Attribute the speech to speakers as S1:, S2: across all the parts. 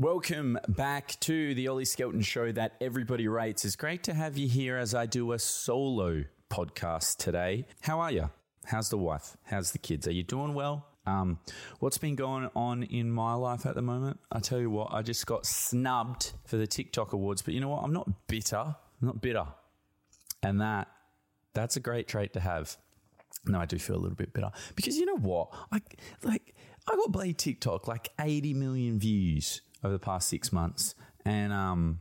S1: Welcome back to the Ollie Skelton show that everybody rates. It's great to have you here as I do a solo podcast today. How are you? How's the wife? How's the kids? Are you doing well? Um, what's been going on in my life at the moment? I tell you what, I just got snubbed for the TikTok awards, but you know what? I'm not bitter. I'm not bitter. And that that's a great trait to have. No, I do feel a little bit bitter because you know what? I like I got Blade TikTok like 80 million views over the past six months, and um,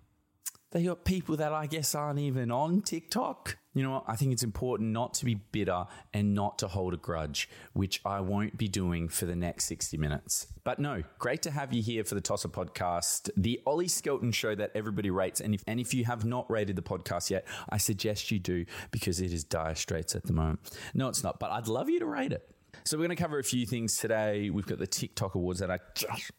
S1: they got people that I guess aren't even on TikTok. You know what? I think it's important not to be bitter and not to hold a grudge, which I won't be doing for the next 60 minutes. But no, great to have you here for the Tosser podcast, the Ollie Skelton show that everybody rates. And if, and if you have not rated the podcast yet, I suggest you do because it is dire straits at the moment. No, it's not, but I'd love you to rate it. So we're going to cover a few things today. We've got the TikTok awards that I just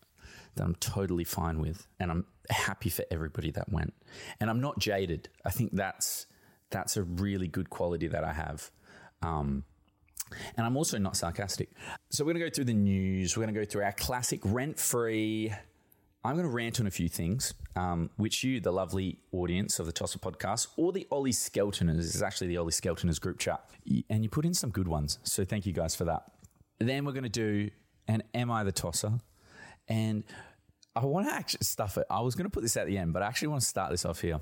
S1: that I'm totally fine with, and I'm happy for everybody that went. And I'm not jaded. I think that's that's a really good quality that I have. Um, and I'm also not sarcastic. So we're going to go through the news. We're going to go through our classic rent free. I'm going to rant on a few things, um, which you, the lovely audience of the Tosser podcast, or the Ollie Skeltoners, is actually the Ollie Skeltoners group chat, and you put in some good ones. So thank you guys for that. Then we're going to do an Am I the Tosser? And I want to actually stuff it. I was going to put this at the end, but I actually want to start this off here.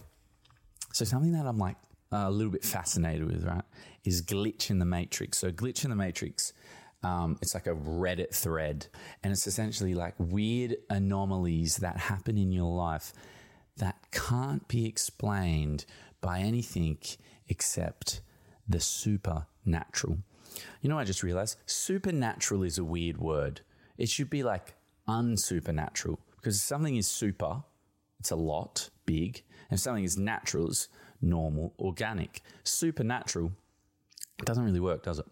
S1: So something that I'm like a little bit fascinated with, right, is glitch in the matrix. So glitch in the matrix, um, it's like a Reddit thread, and it's essentially like weird anomalies that happen in your life that can't be explained by anything except the supernatural. You know, I just realized supernatural is a weird word. It should be like unsupernatural because something is super, it's a lot, big, and something is natural, it's normal, organic. Supernatural doesn't really work, does it?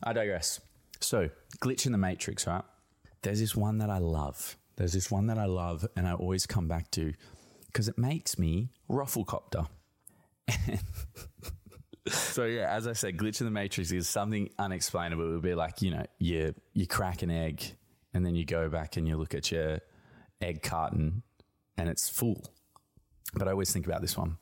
S1: I digress. So, glitch in the matrix, right? There's this one that I love. There's this one that I love, and I always come back to because it makes me rufflecopter. so yeah, as I said, glitch in the matrix is something unexplainable. It would be like you know, you you crack an egg, and then you go back and you look at your egg carton, and it's full. But I always think about this one.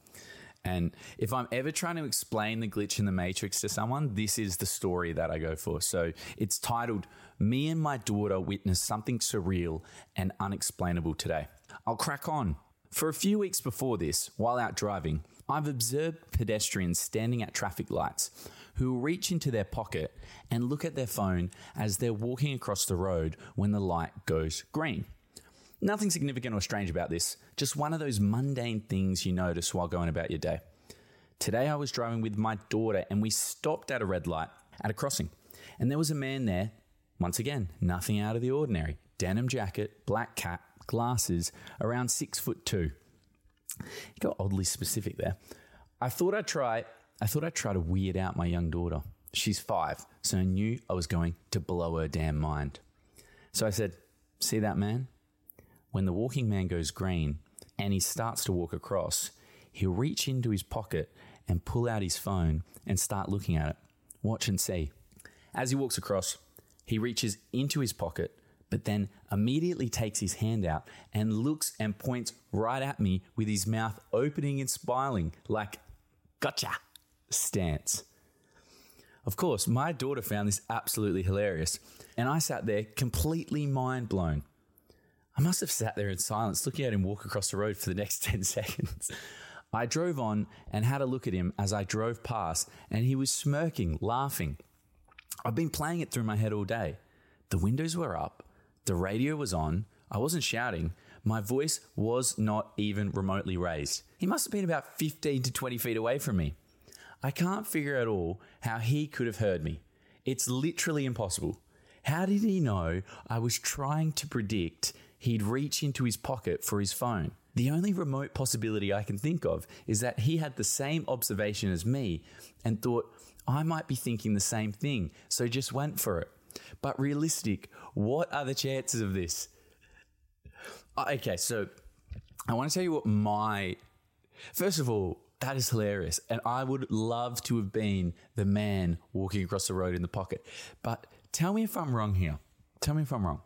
S1: And if I'm ever trying to explain the glitch in the matrix to someone, this is the story that I go for. So it's titled Me and My Daughter Witness Something Surreal and Unexplainable Today. I'll crack on. For a few weeks before this, while out driving, I've observed pedestrians standing at traffic lights who reach into their pocket and look at their phone as they're walking across the road when the light goes green. Nothing significant or strange about this, just one of those mundane things you notice while going about your day. Today I was driving with my daughter and we stopped at a red light at a crossing. And there was a man there, once again, nothing out of the ordinary. Denim jacket, black cap, glasses, around six foot two. He got oddly specific there. I thought I'd try I thought I'd try to weird out my young daughter. She's five, so I knew I was going to blow her damn mind. So I said, See that man? When the walking man goes green and he starts to walk across, he'll reach into his pocket and pull out his phone and start looking at it. Watch and see. As he walks across, he reaches into his pocket, but then immediately takes his hand out and looks and points right at me with his mouth opening and smiling, like, gotcha stance. Of course, my daughter found this absolutely hilarious, and I sat there completely mind blown. I must have sat there in silence, looking at him walk across the road for the next 10 seconds. I drove on and had a look at him as I drove past, and he was smirking, laughing. I've been playing it through my head all day. The windows were up, the radio was on, I wasn't shouting, my voice was not even remotely raised. He must have been about 15 to 20 feet away from me. I can't figure at all how he could have heard me. It's literally impossible. How did he know I was trying to predict he'd reach into his pocket for his phone? The only remote possibility I can think of is that he had the same observation as me and thought I might be thinking the same thing, so just went for it. But realistic, what are the chances of this? Uh, Okay, so I want to tell you what my. First of all, that is hilarious. And I would love to have been the man walking across the road in the pocket. But tell me if I'm wrong here. Tell me if I'm wrong.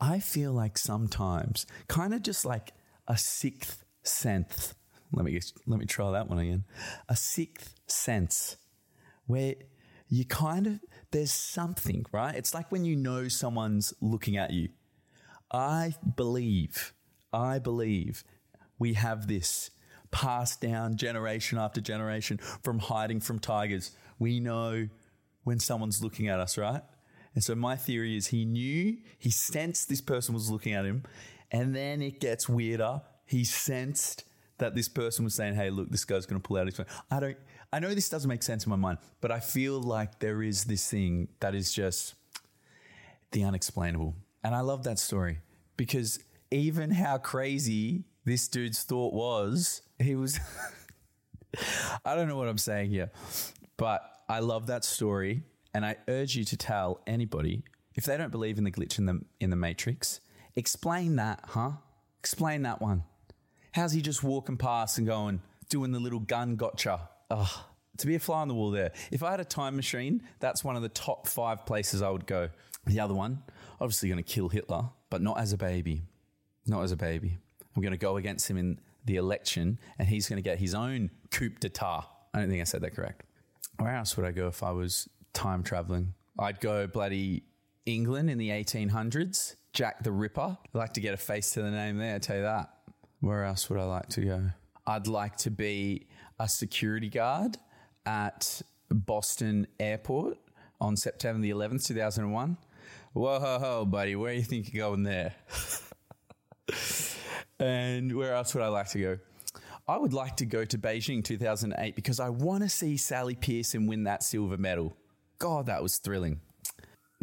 S1: I feel like sometimes, kind of just like a sixth sense. Let me let me try that one again. A sixth sense, where you kind of there's something right. It's like when you know someone's looking at you. I believe, I believe we have this passed down generation after generation from hiding from tigers. We know when someone's looking at us, right? And so my theory is he knew, he sensed this person was looking at him, and then it gets weirder. He sensed that this person was saying, "Hey, look, this guy's going to pull out his phone." I don't. I know this doesn't make sense in my mind, but I feel like there is this thing that is just the unexplainable. And I love that story because even how crazy this dude's thought was, he was. I don't know what I'm saying here, but I love that story. And I urge you to tell anybody if they don't believe in the glitch in the, in the Matrix, explain that, huh? Explain that one. How's he just walking past and going, doing the little gun gotcha? Ugh, to be a fly on the wall there. If I had a time machine, that's one of the top five places I would go. The other one, obviously going to kill Hitler, but not as a baby. Not as a baby. I'm going to go against him in the election and he's going to get his own coup d'etat. I don't think I said that correct. Where else would I go if I was time traveling? I'd go bloody England in the 1800s. Jack the Ripper. I'd like to get a face to the name there, I tell you that. Where else would I like to go? I'd like to be a security guard at Boston Airport on September the 11th, 2001. Whoa, ho, ho, buddy, where do you think you're going there? and where else would I like to go? I would like to go to Beijing 2008 because I want to see Sally Pearson win that silver medal. God, that was thrilling.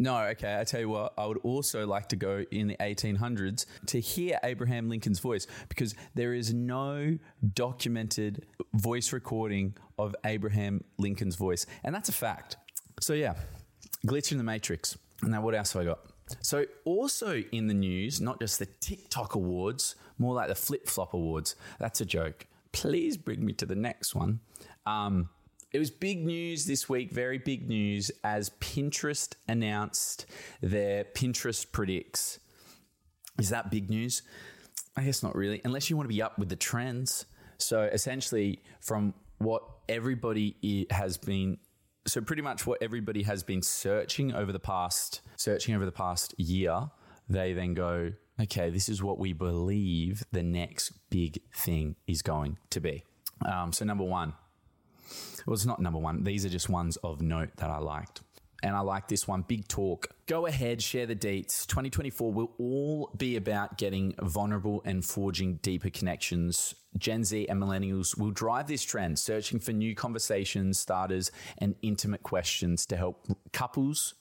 S1: No, okay, I tell you what, I would also like to go in the 1800s to hear Abraham Lincoln's voice because there is no documented voice recording of Abraham Lincoln's voice. And that's a fact. So, yeah, glitch in the matrix. And now, what else have I got? So, also in the news, not just the TikTok awards, more like the flip flop awards. That's a joke. Please bring me to the next one. Um, it was big news this week, very big news, as Pinterest announced their Pinterest Predicts. Is that big news? I guess not really, unless you want to be up with the trends. So essentially, from what everybody has been, so pretty much what everybody has been searching over the past, searching over the past year, they then go, okay, this is what we believe the next big thing is going to be. Um, so number one, well, it's not number one. These are just ones of note that I liked. And I like this one, Big Talk. Go ahead, share the deets. 2024 will all be about getting vulnerable and forging deeper connections. Gen Z and millennials will drive this trend, searching for new conversations, starters, and intimate questions to help couples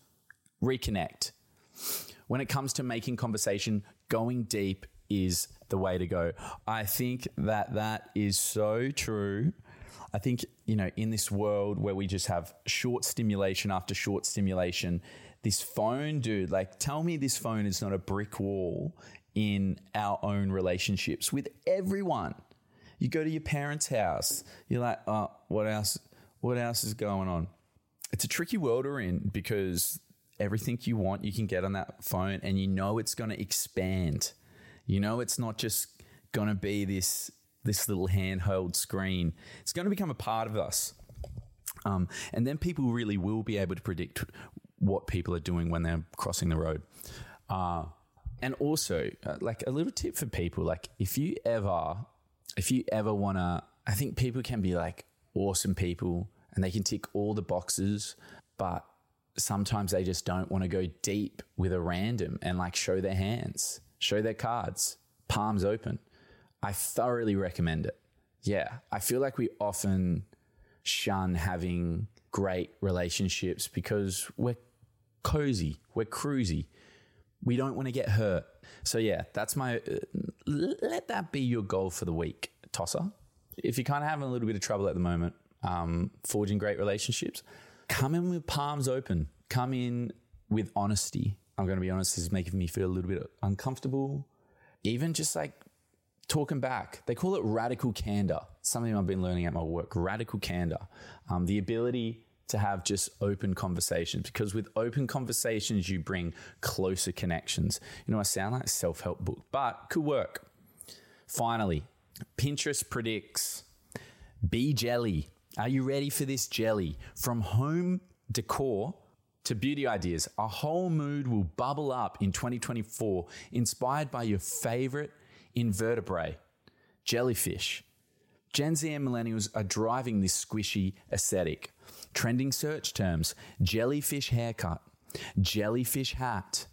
S1: reconnect. When it comes to making conversation, going deep is the way to go. I think that that is so true. I think, you know, in this world where we just have short stimulation after short stimulation, this phone, dude, like tell me this phone is not a brick wall in our own relationships with everyone. You go to your parents' house, you're like, oh, what else? What else is going on? It's a tricky world we're in because everything you want you can get on that phone and you know it's going to expand. You know it's not just going to be this this little handheld screen. It's going to become a part of us. Um, and then people really will be able to predict what people are doing when they're crossing the road. Uh, and also, uh, like a little tip for people, like if you ever, if you ever want to, I think people can be like awesome people and they can tick all the boxes, but sometimes they just don't want to go deep with a random and like show their hands, show their cards, palms open. I thoroughly recommend it. Yeah, I feel like we often shun having great relationships because we're cozy, we're cruisy. We don't want to get hurt. So yeah, that's my uh, let that be your goal for the week, tosser. If you're kind of having a little bit of trouble at the moment, um, forging great relationships, come in with palms open. Come in with honesty. I'm going to be honest, this is making me feel a little bit uncomfortable. Even just like talking back. They call it radical candor. Something I've been learning at my work. Radical candor. Um, the ability to have just open conversations because with open conversations you bring closer connections. You know, I sound like a self-help book, but could work. Finally, Pinterest predicts Bee jelly. Are you ready for this jelly? From home decor to beauty ideas, a whole mood will bubble up in 2024, inspired by your favorite invertebrate, jellyfish. Gen Z and millennials are driving this squishy aesthetic. Trending search terms jellyfish haircut, jellyfish hat,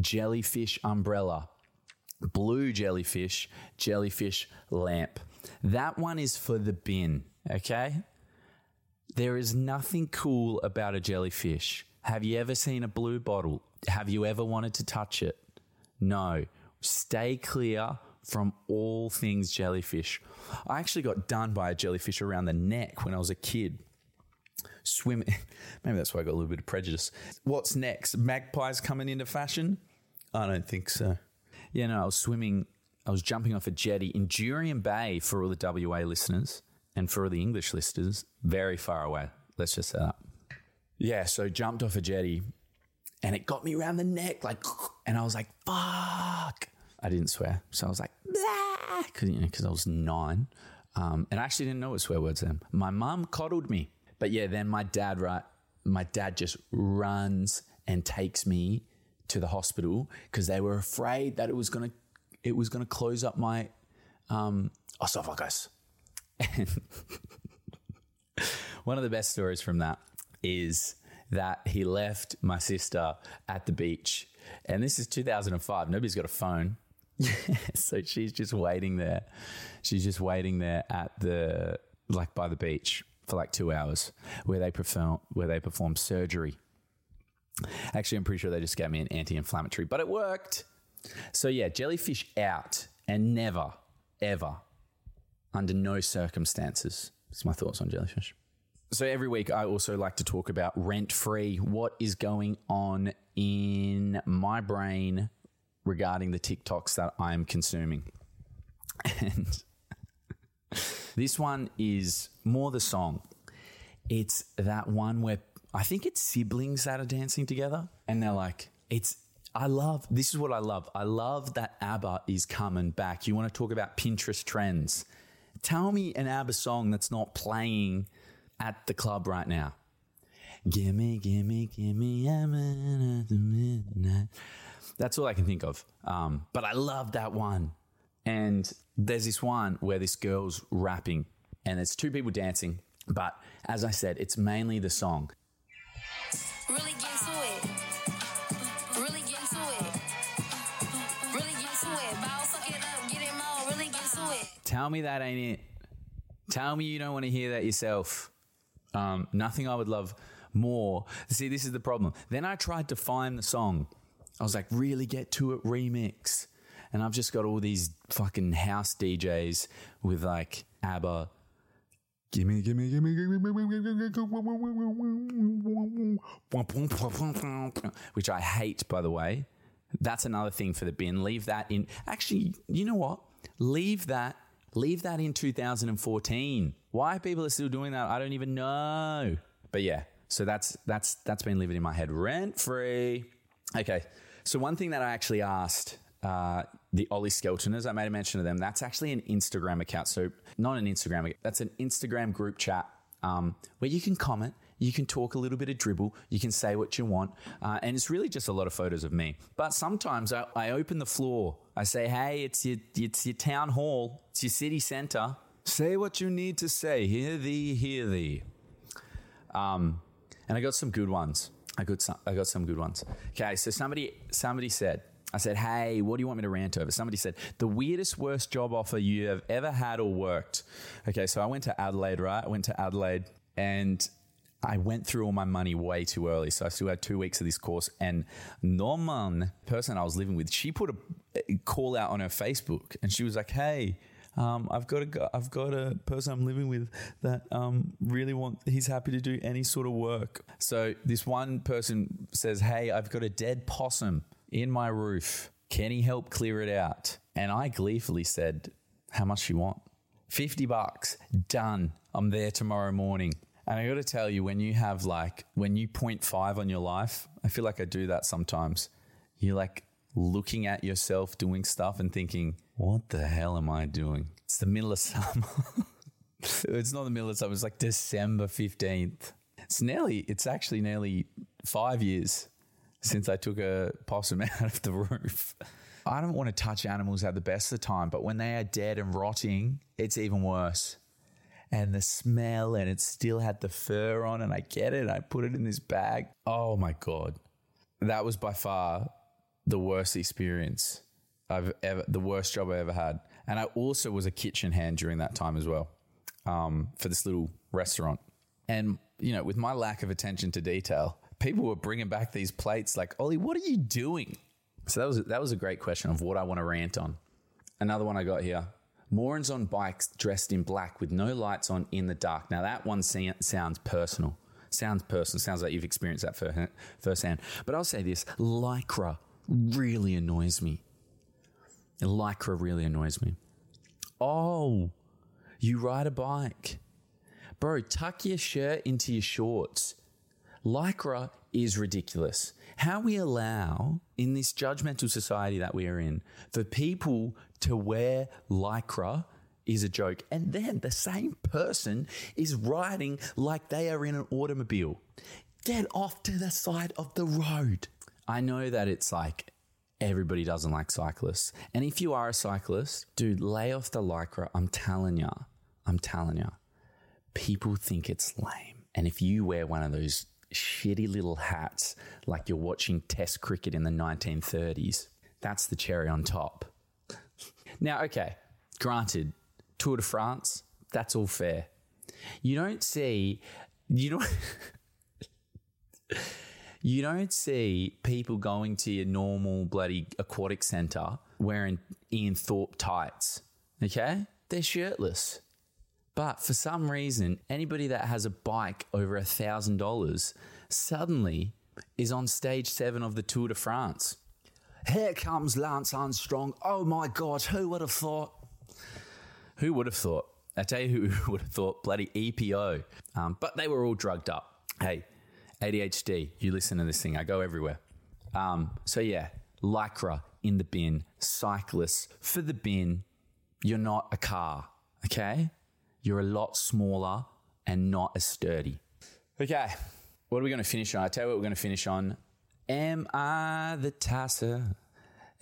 S1: jellyfish umbrella, blue jellyfish, jellyfish lamp. That one is for the bin, okay? There is nothing cool about a jellyfish. Have you ever seen a blue bottle? Have you ever wanted to touch it? No. Stay clear from all things jellyfish. I actually got done by a jellyfish around the neck when I was a kid. Swimming. Maybe that's why I got a little bit of prejudice. What's next? Magpies coming into fashion? I don't think so. Yeah, no, I was swimming, I was jumping off a jetty in Jurien Bay for all the WA listeners and for all the English listeners, very far away. Let's just say that. Yeah, so jumped off a jetty and it got me around the neck, like, and I was like, fuck. I didn't swear. So I was like, because you know, I was nine. Um, and I actually didn't know what swear words then. My mom coddled me. But yeah, then my dad, right, my dad just runs and takes me to the hospital because they were afraid that it was gonna it was gonna close up my um, esophagus. One of the best stories from that is that he left my sister at the beach. And this is 2005. Nobody's got a phone. so she's just waiting there. She's just waiting there at the like by the beach for like two hours where they perform where they perform surgery. Actually, I'm pretty sure they just gave me an anti-inflammatory, but it worked. So yeah, jellyfish out and never, ever, under no circumstances. That's my thoughts on jellyfish. So every week, I also like to talk about rent free. What is going on in my brain regarding the TikToks that I'm consuming? And this one is more the song. It's that one where I think it's siblings that are dancing together and they're like, it's, I love, this is what I love. I love that ABBA is coming back. You want to talk about Pinterest trends. Tell me an ABBA song that's not playing at the club right now. Gimme, gimme, gimme minute at the midnight. That's all I can think of. Um, but I love that one. And there's this one where this girl's rapping and there's two people dancing. But as I said, it's mainly the song.
S2: Really get to it. Really get to it. Really get to it. Bow, suck it up, get it more. Really get to it.
S1: Tell me that ain't it. Tell me you don't want to hear that yourself. Um, nothing I would love more. See, this is the problem. Then I tried to find the song. I was like, really get to it remix. And I've just got all these fucking house DJs with like ABBA. Gimme, gimme, gimme, gimme, which I hate, by the way. That's another thing for the bin. Leave that in. Actually, you know what? Leave that. Leave that in 2014. Why people are still doing that, I don't even know. But yeah, so that's that's that's been living in my head rent free. Okay, so one thing that I actually asked uh, the Ollie Skeltoners, I made a mention of them. That's actually an Instagram account. So not an Instagram, that's an Instagram group chat um, where you can comment You can talk a little bit of dribble. You can say what you want. Uh, and it's really just a lot of photos of me. But sometimes I, I open the floor. I say, hey, it's your, it's your town hall, it's your city center. Say what you need to say. Hear thee, hear thee. Um, and I got some good ones. I got some, I got some good ones. Okay, so somebody somebody said, I said, hey, what do you want me to rant over? Somebody said, the weirdest, worst job offer you have ever had or worked. Okay, so I went to Adelaide, right? I went to Adelaide and I went through all my money way too early. So I still had two weeks of this course. And Norman, person I was living with, she put a a call out on her Facebook and she was like, hey, um, I've got a I've got a person I'm living with that um, really want he's happy to do any sort of work. So this one person says, "Hey, I've got a dead possum in my roof. Can he help clear it out?" And I gleefully said, "How much you want?" 50 bucks. Done. I'm there tomorrow morning. And I got to tell you, when you have like, when you point five on your life, I feel like I do that sometimes. You're like looking at yourself doing stuff and thinking, what the hell am I doing? It's the middle of summer. it's not the middle of summer. It's like December 15th. It's nearly, it's actually nearly five years since I took a possum out of the roof. I don't want to touch animals at the best of the time, but when they are dead and rotting, it's even worse. And the smell, and it still had the fur on, and I get it. I put it in this bag. Oh my God. That was by far the worst experience I've ever, the worst job I ever had. And I also was a kitchen hand during that time as well um, for this little restaurant. And, you know, with my lack of attention to detail, people were bringing back these plates like, Ollie, what are you doing? So that was, that was a great question of what I want to rant on. Another one I got here. Morons on bikes dressed in black with no lights on in the dark. Now that one sounds personal. Sounds personal. Sounds like you've experienced that firsthand. But I'll say this: lycra really annoys me. Lycra really annoys me. Oh, you ride a bike, bro. Tuck your shirt into your shorts. Lycra is ridiculous. How we allow in this judgmental society that we are in for people to wear lycra is a joke. And then the same person is riding like they are in an automobile. Get off to the side of the road. I know that it's like everybody doesn't like cyclists. And if you are a cyclist, dude, lay off the lycra. I'm telling ya. I'm telling ya. People think it's lame. And if you wear one of those shitty little hats like you're watching test cricket in the 1930s, that's the cherry on top. Now, okay, granted, Tour de France, that's all fair. You don't see, you don't, you don't see people going to your normal bloody aquatic center wearing Ian Thorpe tights. Okay, they're shirtless. But for some reason, anybody that has a bike over a thousand dollars suddenly is on stage seven of the Tour de France. Here comes Lance Armstrong. Oh my God, who would have thought? Who would have thought? I tell you who would have thought bloody EPO. Um, but they were all drugged up. Hey, ADHD, you listen to this thing. I go everywhere. Um, so yeah, Lycra in the bin, cyclists for the bin. You're not a car, okay? You're a lot smaller and not as sturdy. Okay, what are we going to finish on? I tell you what we're going to finish on. Am I the tasser?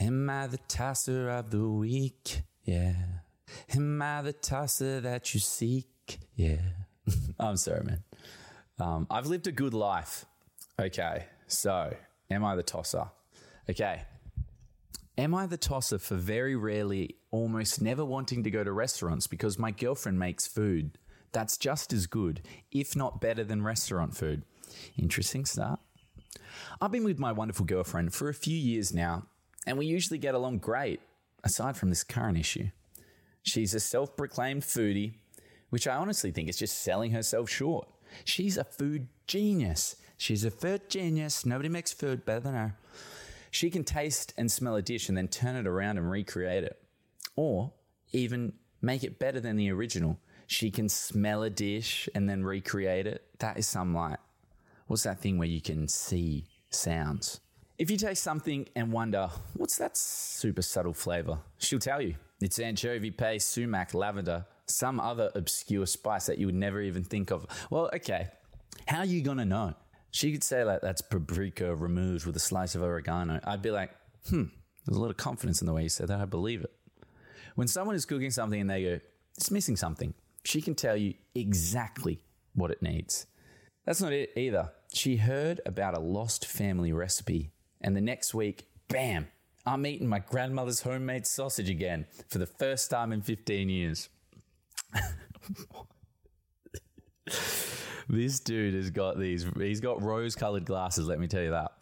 S1: Am I the tasser of the week? Yeah. Am I the tosser that you seek? Yeah. I'm sorry, man. Um, I've lived a good life. Okay. So, am I the tosser? Okay. Am I the tosser for very rarely, almost never wanting to go to restaurants because my girlfriend makes food that's just as good, if not better than restaurant food? Interesting start. I've been with my wonderful girlfriend for a few years now, and we usually get along great, aside from this current issue. She's a self proclaimed foodie, which I honestly think is just selling herself short. She's a food genius. She's a food genius. Nobody makes food better than her. She can taste and smell a dish and then turn it around and recreate it. Or even make it better than the original. She can smell a dish and then recreate it. That is some light. what's that thing where you can see sounds? If you taste something and wonder, what's that super subtle flavor? She'll tell you. It's anchovy paste, sumac, lavender, some other obscure spice that you would never even think of. Well, okay. How are you to know? She could say, like, that's paprika removed with a slice of oregano. I'd be like, hmm, there's a lot of confidence in the way you said that. I believe it. When someone is cooking something and they go, it's missing something, she can tell you exactly what it needs. That's not it either. She heard about a lost family recipe, and the next week, bam, I'm eating my grandmother's homemade sausage again for the first time in 15 years. this dude has got these, he's got rose colored glasses, let me tell you that.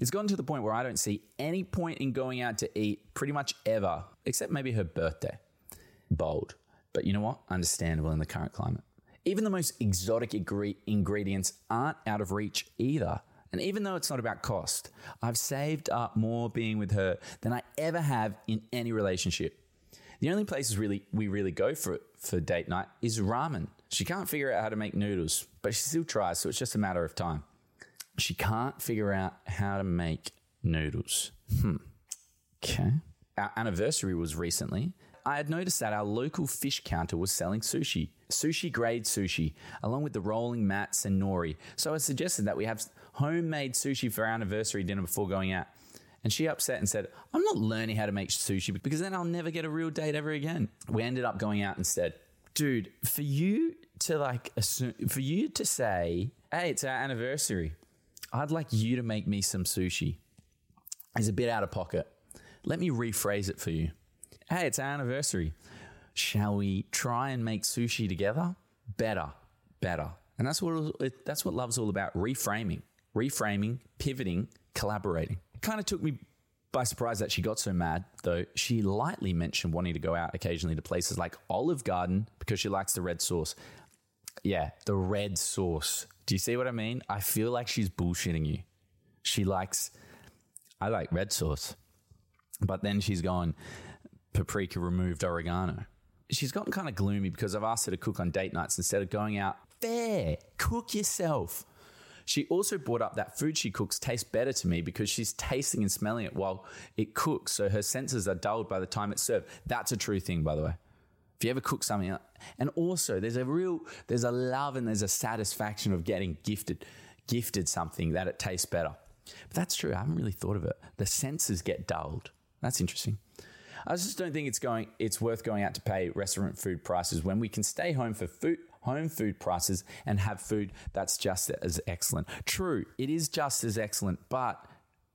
S1: It's gotten to the point where I don't see any point in going out to eat pretty much ever, except maybe her birthday. Bold. But you know what? Understandable in the current climate. Even the most exotic ingre- ingredients aren't out of reach either. And even though it's not about cost, I've saved up more being with her than I ever have in any relationship. The only places really we really go for for date night is ramen. She can't figure out how to make noodles, but she still tries, so it's just a matter of time. She can't figure out how to make noodles. Hmm. Okay. Our anniversary was recently. I had noticed that our local fish counter was selling sushi, sushi grade sushi, along with the rolling mats and nori. So I suggested that we have homemade sushi for our anniversary dinner before going out. And she upset and said, I'm not learning how to make sushi because then I'll never get a real date ever again. We ended up going out instead. Dude, for you to like, assume, for you to say, hey, it's our anniversary, I'd like you to make me some sushi is a bit out of pocket. Let me rephrase it for you. Hey, it's our anniversary. Shall we try and make sushi together? Better, better. And that's what that's what love's all about: reframing, reframing, pivoting, collaborating. It kind of took me by surprise that she got so mad, though. She lightly mentioned wanting to go out occasionally to places like Olive Garden because she likes the red sauce. Yeah, the red sauce. Do you see what I mean? I feel like she's bullshitting you. She likes, I like red sauce. But then she's gone paprika removed oregano. She's gotten kind of gloomy because I've asked her to cook on date nights instead of going out. Fair, cook yourself. She also brought up that food she cooks tastes better to me because she's tasting and smelling it while it cooks, so her senses are dulled by the time it's served. That's a true thing, by the way. If you ever cook something, and also there's a real, there's a love and there's a satisfaction of getting gifted, gifted something that it tastes better. But that's true. I haven't really thought of it. The senses get dulled. That's interesting. I just don't think it's going. It's worth going out to pay restaurant food prices when we can stay home for food, home food prices, and have food that's just as excellent. True, it is just as excellent, but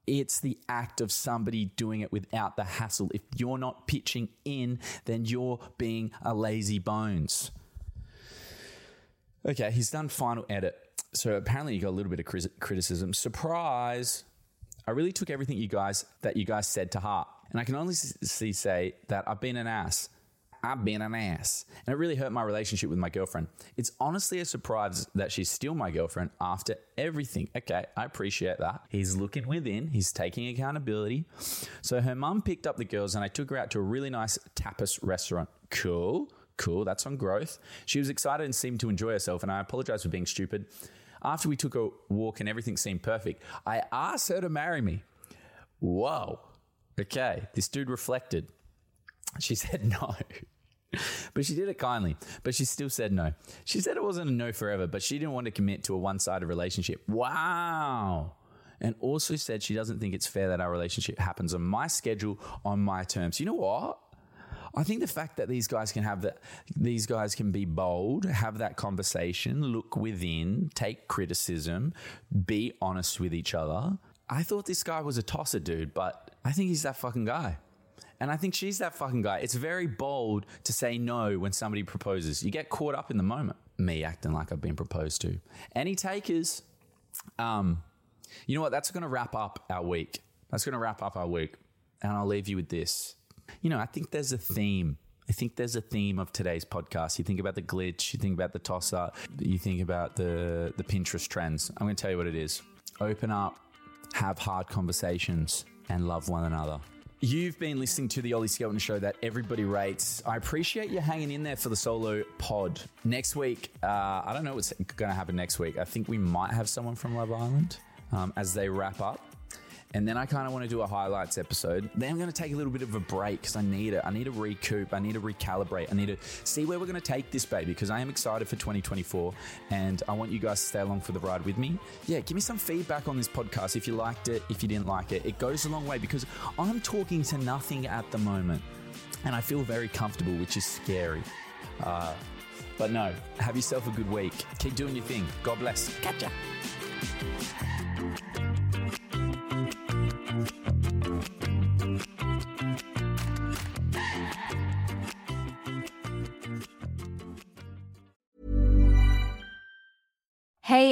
S1: it's the act of somebody doing it without the hassle. If you're not pitching in, then you're being a lazy bones. Okay, he's done final edit. So apparently you got a little bit of criticism. Surprise! I really took everything you guys that you guys said to heart, and I can honestly say that I've been an ass. I've been an ass. And it really hurt my relationship with my girlfriend. It's honestly a surprise that she's still my girlfriend after everything. Okay, I appreciate that. He's looking within, he's taking accountability. So her mum picked up the girls and I took her out to a really nice tapas restaurant. Cool, cool. That's on growth. She was excited and seemed to enjoy herself, and I apologize for being stupid. After we took a walk and everything seemed perfect, I asked her to marry me. Whoa. Okay, this dude reflected. She said no. but she did it kindly. But she still said no. She said it wasn't a no forever, but she didn't want to commit to a one sided relationship. Wow. And also said she doesn't think it's fair that our relationship happens on my schedule, on my terms. You know what? I think the fact that these guys can have that, these guys can be bold, have that conversation, look within, take criticism, be honest with each other. I thought this guy was a tosser dude, but I think he's that fucking guy. And I think she's that fucking guy. It's very bold to say no when somebody proposes. You get caught up in the moment. Me acting like I've been proposed to. Any takers? Um, you know what? That's going to wrap up our week. That's going to wrap up our week. And I'll leave you with this. You know, I think there's a theme. I think there's a theme of today's podcast. You think about the glitch, you think about the toss up, you think about the, the Pinterest trends. I'm going to tell you what it is. Open up, have hard conversations, and love one another. You've been listening to the Ollie Skelton show that everybody rates. I appreciate you hanging in there for the solo pod. Next week, uh, I don't know what's going to happen next week. I think we might have someone from Love Island um, as they wrap up. And then I kind of want to do a highlights episode. Then I'm going to take a little bit of a break because I need it. I need to recoup. I need to recalibrate. I need to see where we're going to take this baby because I am excited for 2024 and I want you guys to stay along for the ride with me. Yeah, give me some feedback on this podcast if you liked it, if you didn't like it. It goes a long way because I'm talking to nothing at the moment and I feel very comfortable, which is scary. Uh, but no, have yourself a good week. Keep doing your thing. God bless. Catch ya.